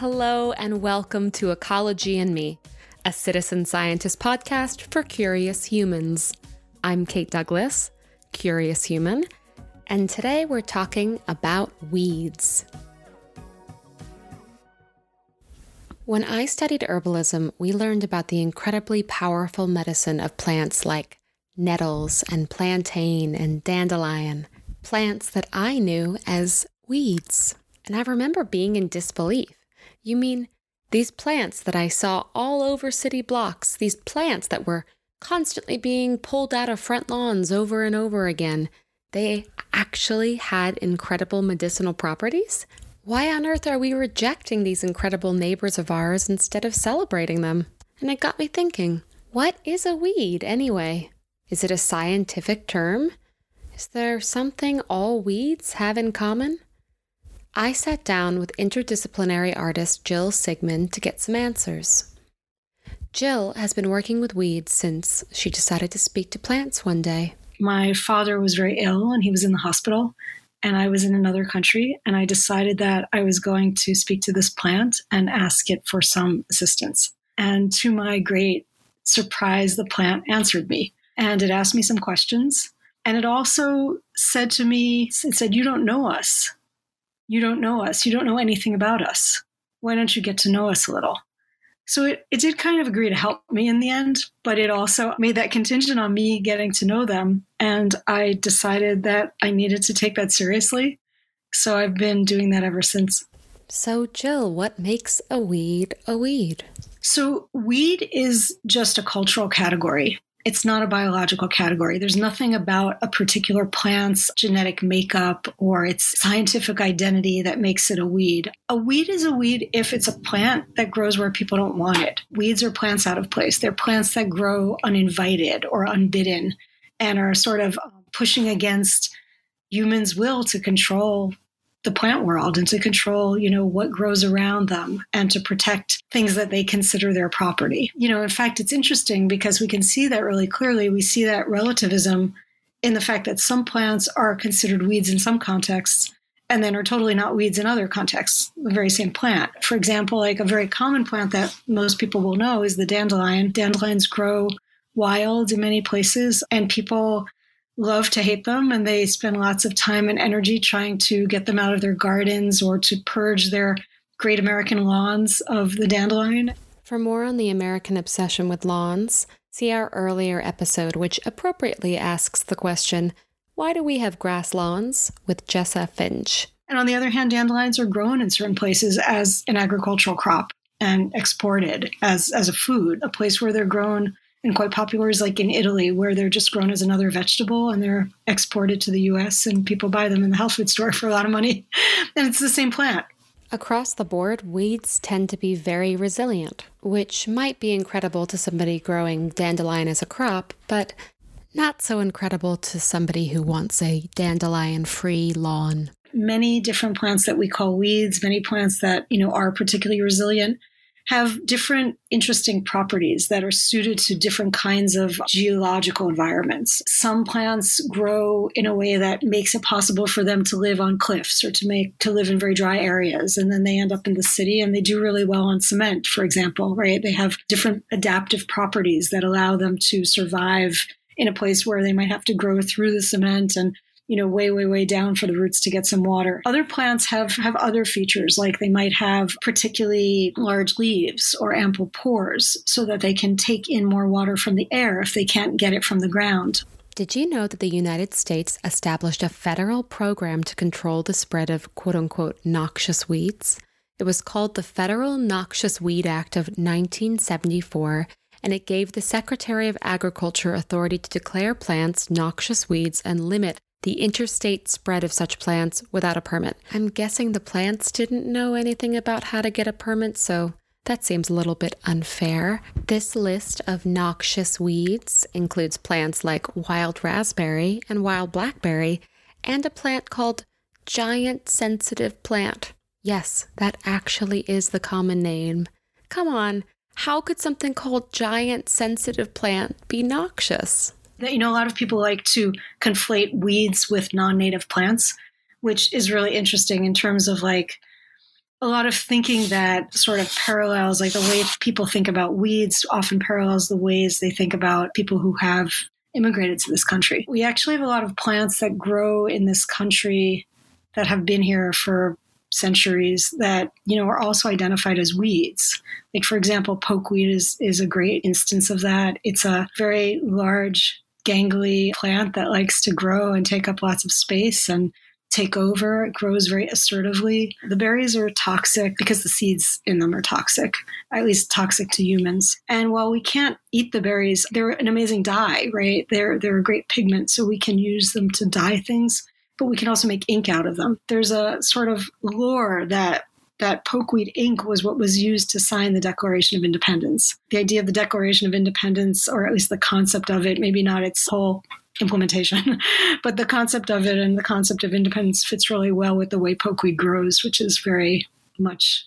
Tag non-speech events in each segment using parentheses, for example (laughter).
Hello, and welcome to Ecology and Me, a citizen scientist podcast for curious humans. I'm Kate Douglas, curious human, and today we're talking about weeds. When I studied herbalism, we learned about the incredibly powerful medicine of plants like nettles and plantain and dandelion, plants that I knew as weeds. And I remember being in disbelief. You mean these plants that I saw all over city blocks, these plants that were constantly being pulled out of front lawns over and over again, they actually had incredible medicinal properties? Why on earth are we rejecting these incredible neighbors of ours instead of celebrating them? And it got me thinking what is a weed anyway? Is it a scientific term? Is there something all weeds have in common? I sat down with interdisciplinary artist Jill Sigmund to get some answers. Jill has been working with weeds since she decided to speak to plants one day. My father was very ill and he was in the hospital, and I was in another country. And I decided that I was going to speak to this plant and ask it for some assistance. And to my great surprise, the plant answered me and it asked me some questions. And it also said to me, it said, You don't know us. You don't know us. You don't know anything about us. Why don't you get to know us a little? So it, it did kind of agree to help me in the end, but it also made that contingent on me getting to know them. And I decided that I needed to take that seriously. So I've been doing that ever since. So, Jill, what makes a weed a weed? So, weed is just a cultural category. It's not a biological category. There's nothing about a particular plant's genetic makeup or its scientific identity that makes it a weed. A weed is a weed if it's a plant that grows where people don't want it. Weeds are plants out of place. They're plants that grow uninvited or unbidden and are sort of pushing against humans' will to control the plant world and to control, you know, what grows around them and to protect things that they consider their property. You know, in fact, it's interesting because we can see that really clearly. We see that relativism in the fact that some plants are considered weeds in some contexts and then are totally not weeds in other contexts, the very same plant. For example, like a very common plant that most people will know is the dandelion. Dandelions grow wild in many places, and people love to hate them and they spend lots of time and energy trying to get them out of their gardens or to purge their great American lawns of the dandelion. For more on the American obsession with lawns, see our earlier episode, which appropriately asks the question Why do we have grass lawns? with Jessa Finch. And on the other hand, dandelions are grown in certain places as an agricultural crop and exported as, as a food, a place where they're grown and quite popular is like in Italy, where they're just grown as another vegetable and they're exported to the US and people buy them in the health food store for a lot of money. (laughs) and it's the same plant. Across the board, weeds tend to be very resilient, which might be incredible to somebody growing dandelion as a crop, but not so incredible to somebody who wants a dandelion free lawn. Many different plants that we call weeds, many plants that, you know, are particularly resilient have different interesting properties that are suited to different kinds of geological environments. Some plants grow in a way that makes it possible for them to live on cliffs or to make to live in very dry areas and then they end up in the city and they do really well on cement for example, right? They have different adaptive properties that allow them to survive in a place where they might have to grow through the cement and you know, way, way, way down for the roots to get some water. Other plants have, have other features, like they might have particularly large leaves or ample pores so that they can take in more water from the air if they can't get it from the ground. Did you know that the United States established a federal program to control the spread of quote unquote noxious weeds? It was called the Federal Noxious Weed Act of 1974, and it gave the Secretary of Agriculture authority to declare plants noxious weeds and limit the interstate spread of such plants without a permit. I'm guessing the plants didn't know anything about how to get a permit, so that seems a little bit unfair. This list of noxious weeds includes plants like wild raspberry and wild blackberry, and a plant called giant sensitive plant. Yes, that actually is the common name. Come on, how could something called giant sensitive plant be noxious? You know, a lot of people like to conflate weeds with non native plants, which is really interesting in terms of like, a lot of thinking that sort of parallels, like the way people think about weeds often parallels the ways they think about people who have immigrated to this country. We actually have a lot of plants that grow in this country that have been here for centuries that you know are also identified as weeds like for example pokeweed is is a great instance of that it's a very large gangly plant that likes to grow and take up lots of space and take over. It grows very assertively. The berries are toxic because the seeds in them are toxic, at least toxic to humans. And while we can't eat the berries, they're an amazing dye, right? They're they're a great pigment, so we can use them to dye things, but we can also make ink out of them. There's a sort of lore that that pokeweed ink was what was used to sign the Declaration of Independence. The idea of the Declaration of Independence, or at least the concept of it, maybe not its whole implementation. (laughs) but the concept of it and the concept of independence fits really well with the way pokeweed grows, which is very much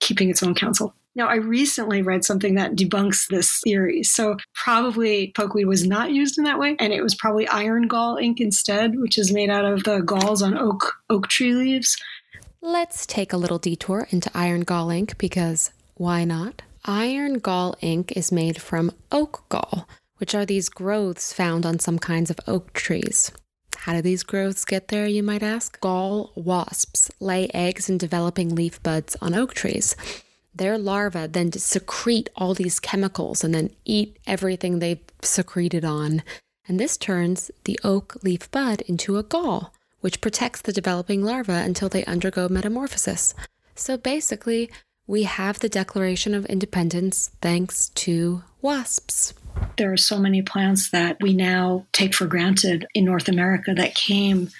keeping its own counsel. Now, I recently read something that debunks this theory. So, probably pokeweed was not used in that way, and it was probably iron gall ink instead, which is made out of the galls on oak oak tree leaves. Let's take a little detour into iron gall ink because why not? Iron gall ink is made from oak gall, which are these growths found on some kinds of oak trees. How do these growths get there, you might ask? Gall wasps lay eggs in developing leaf buds on oak trees. Their larvae then secrete all these chemicals and then eat everything they've secreted on. And this turns the oak leaf bud into a gall, which protects the developing larvae until they undergo metamorphosis. So basically, we have the Declaration of Independence thanks to wasps. There are so many plants that we now take for granted in North America that came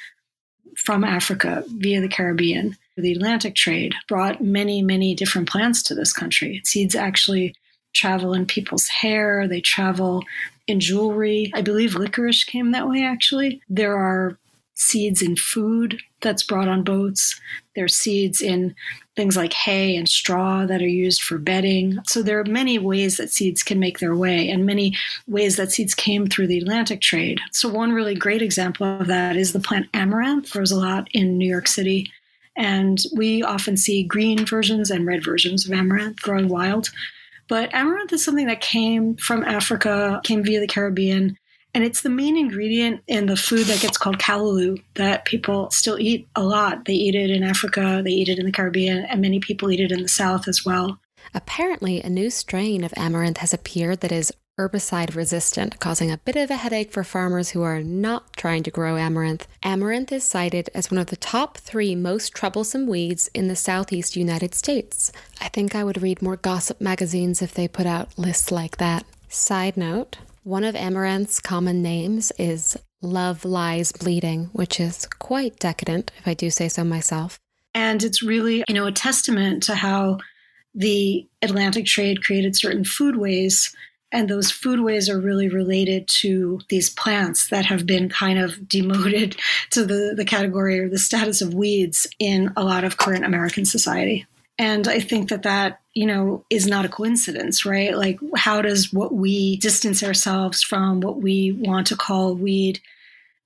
from Africa via the Caribbean. The Atlantic trade brought many, many different plants to this country. Seeds actually travel in people's hair, they travel in jewelry. I believe licorice came that way, actually. There are seeds in food that's brought on boats. There's seeds in things like hay and straw that are used for bedding. So there are many ways that seeds can make their way and many ways that seeds came through the Atlantic trade. So one really great example of that is the plant amaranth grows a lot in New York City. And we often see green versions and red versions of amaranth growing wild. But amaranth is something that came from Africa, came via the Caribbean, and it's the main ingredient in the food that gets called callaloo that people still eat a lot. They eat it in Africa, they eat it in the Caribbean, and many people eat it in the South as well. Apparently, a new strain of amaranth has appeared that is herbicide resistant, causing a bit of a headache for farmers who are not trying to grow amaranth. Amaranth is cited as one of the top three most troublesome weeds in the southeast United States. I think I would read more gossip magazines if they put out lists like that. Side note one of Amaranth's common names is Love Lies Bleeding, which is quite decadent, if I do say so myself. And it's really, you know, a testament to how the Atlantic trade created certain foodways and those foodways are really related to these plants that have been kind of demoted (laughs) to the, the category or the status of weeds in a lot of current American society. And I think that that, you know, is not a coincidence, right? Like, how does what we distance ourselves from, what we want to call weed,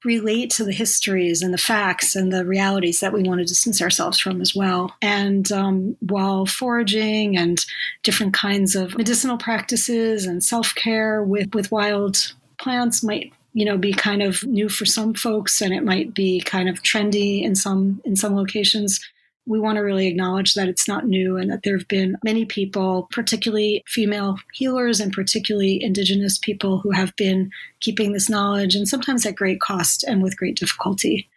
relate to the histories and the facts and the realities that we want to distance ourselves from as well. And um, while foraging and different kinds of medicinal practices and self care with, with wild plants might you know be kind of new for some folks and it might be kind of trendy in some in some locations we want to really acknowledge that it's not new and that there have been many people, particularly female healers and particularly indigenous people, who have been keeping this knowledge and sometimes at great cost and with great difficulty.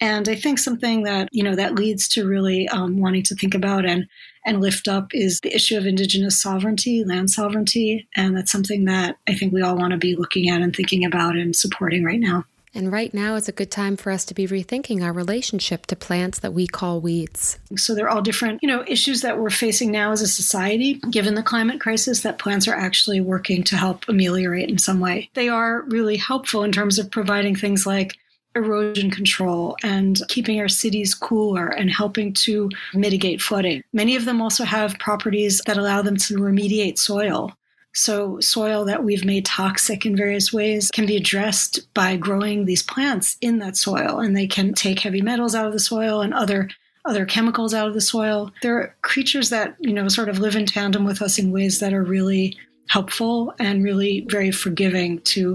And I think something that you know that leads to really um, wanting to think about and and lift up is the issue of indigenous sovereignty, land sovereignty, and that's something that I think we all want to be looking at and thinking about and supporting right now. And right now is a good time for us to be rethinking our relationship to plants that we call weeds. So they're all different, you know, issues that we're facing now as a society, given the climate crisis that plants are actually working to help ameliorate in some way. They are really helpful in terms of providing things like erosion control and keeping our cities cooler and helping to mitigate flooding. Many of them also have properties that allow them to remediate soil. So, soil that we've made toxic in various ways can be addressed by growing these plants in that soil, and they can take heavy metals out of the soil and other other chemicals out of the soil. They're creatures that, you know, sort of live in tandem with us in ways that are really helpful and really very forgiving to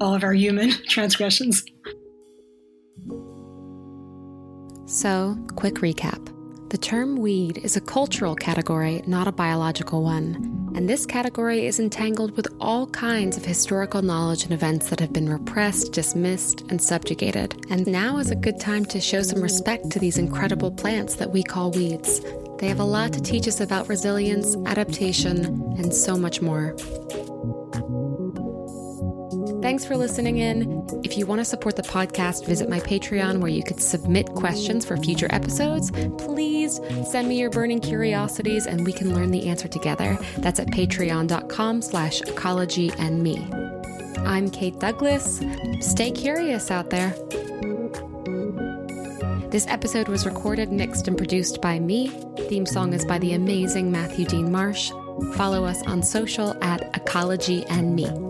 all of our human (laughs) transgressions. So, quick recap. The term weed is a cultural category, not a biological one, and this category is entangled with all kinds of historical knowledge and events that have been repressed, dismissed, and subjugated. And now is a good time to show some respect to these incredible plants that we call weeds. They have a lot to teach us about resilience, adaptation, and so much more. Thanks for listening in. If you want to support the podcast, visit my Patreon where you could submit questions for future episodes. Please send me your burning curiosities and we can learn the answer together. That's at patreon.com slash ecology and me. I'm Kate Douglas. Stay curious out there. This episode was recorded, mixed, and produced by me. Theme song is by the amazing Matthew Dean Marsh. Follow us on social at Ecology and Me.